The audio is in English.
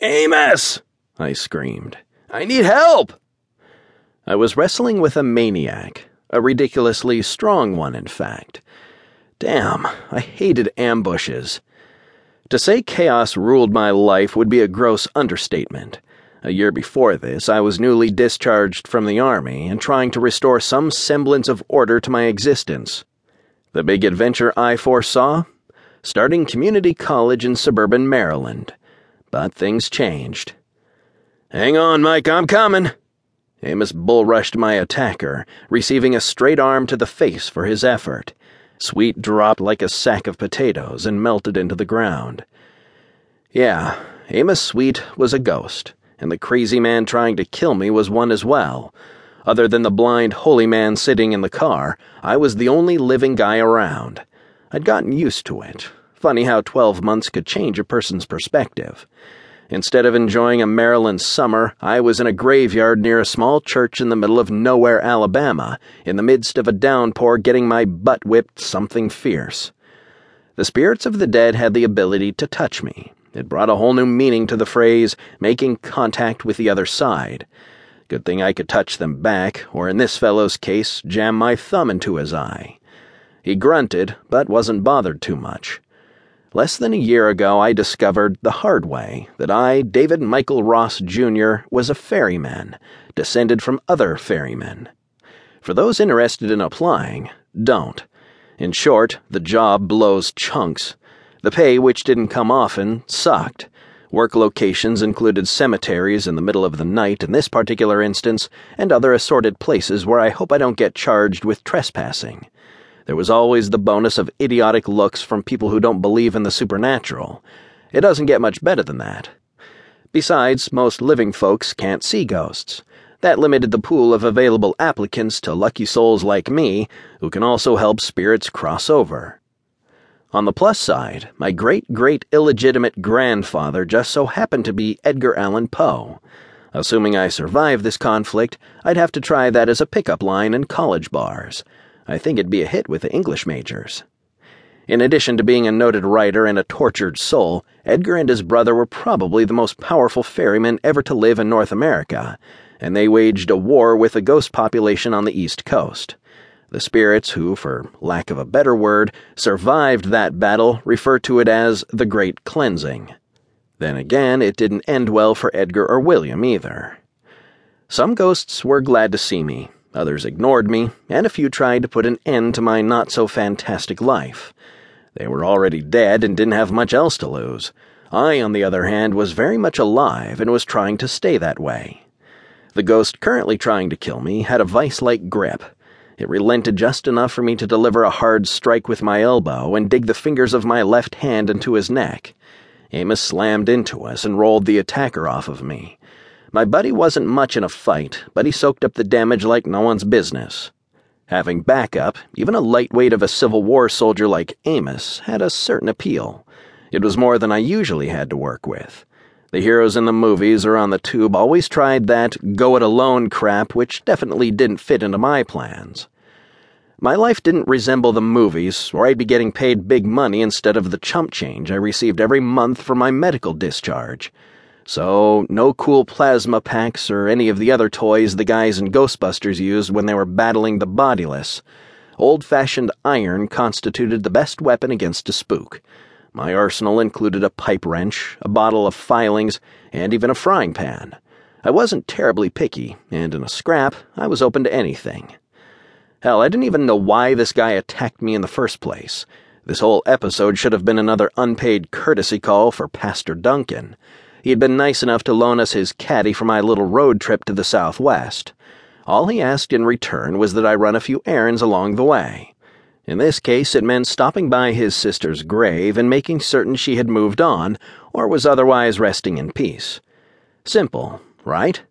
Amos! I screamed. I need help! I was wrestling with a maniac, a ridiculously strong one, in fact. Damn, I hated ambushes. To say chaos ruled my life would be a gross understatement. A year before this, I was newly discharged from the Army and trying to restore some semblance of order to my existence. The big adventure I foresaw? Starting community college in suburban Maryland. But things changed. Hang on, Mike, I'm coming. Amos bull rushed my attacker, receiving a straight arm to the face for his effort. Sweet dropped like a sack of potatoes and melted into the ground. Yeah, Amos Sweet was a ghost, and the crazy man trying to kill me was one as well. Other than the blind holy man sitting in the car, I was the only living guy around. I'd gotten used to it. Funny how 12 months could change a person's perspective. Instead of enjoying a Maryland summer, I was in a graveyard near a small church in the middle of nowhere, Alabama, in the midst of a downpour, getting my butt whipped something fierce. The spirits of the dead had the ability to touch me. It brought a whole new meaning to the phrase, making contact with the other side. Good thing I could touch them back, or in this fellow's case, jam my thumb into his eye. He grunted, but wasn't bothered too much. Less than a year ago, I discovered the hard way that I, David Michael Ross Jr., was a ferryman, descended from other ferrymen. For those interested in applying, don't. In short, the job blows chunks. The pay, which didn't come often, sucked. Work locations included cemeteries in the middle of the night in this particular instance, and other assorted places where I hope I don't get charged with trespassing. There was always the bonus of idiotic looks from people who don't believe in the supernatural. It doesn't get much better than that. Besides, most living folks can't see ghosts. That limited the pool of available applicants to lucky souls like me, who can also help spirits cross over. On the plus side, my great great illegitimate grandfather just so happened to be Edgar Allan Poe. Assuming I survive this conflict, I'd have to try that as a pickup line in college bars. I think it'd be a hit with the English majors. In addition to being a noted writer and a tortured soul, Edgar and his brother were probably the most powerful ferrymen ever to live in North America, and they waged a war with the ghost population on the East Coast. The spirits who, for lack of a better word, survived that battle refer to it as the Great Cleansing. Then again, it didn't end well for Edgar or William either. Some ghosts were glad to see me, Others ignored me, and a few tried to put an end to my not so fantastic life. They were already dead and didn't have much else to lose. I, on the other hand, was very much alive and was trying to stay that way. The ghost currently trying to kill me had a vice like grip. It relented just enough for me to deliver a hard strike with my elbow and dig the fingers of my left hand into his neck. Amos slammed into us and rolled the attacker off of me. My buddy wasn't much in a fight, but he soaked up the damage like no one's business. Having backup, even a lightweight of a Civil War soldier like Amos, had a certain appeal. It was more than I usually had to work with. The heroes in the movies or on the tube always tried that go it alone crap, which definitely didn't fit into my plans. My life didn't resemble the movies, or I'd be getting paid big money instead of the chump change I received every month for my medical discharge. So, no cool plasma packs or any of the other toys the guys in Ghostbusters used when they were battling the bodiless. Old fashioned iron constituted the best weapon against a spook. My arsenal included a pipe wrench, a bottle of filings, and even a frying pan. I wasn't terribly picky, and in a scrap, I was open to anything. Hell, I didn't even know why this guy attacked me in the first place. This whole episode should have been another unpaid courtesy call for Pastor Duncan. He had been nice enough to loan us his caddy for my little road trip to the southwest. All he asked in return was that I run a few errands along the way. In this case, it meant stopping by his sister's grave and making certain she had moved on or was otherwise resting in peace. Simple, right?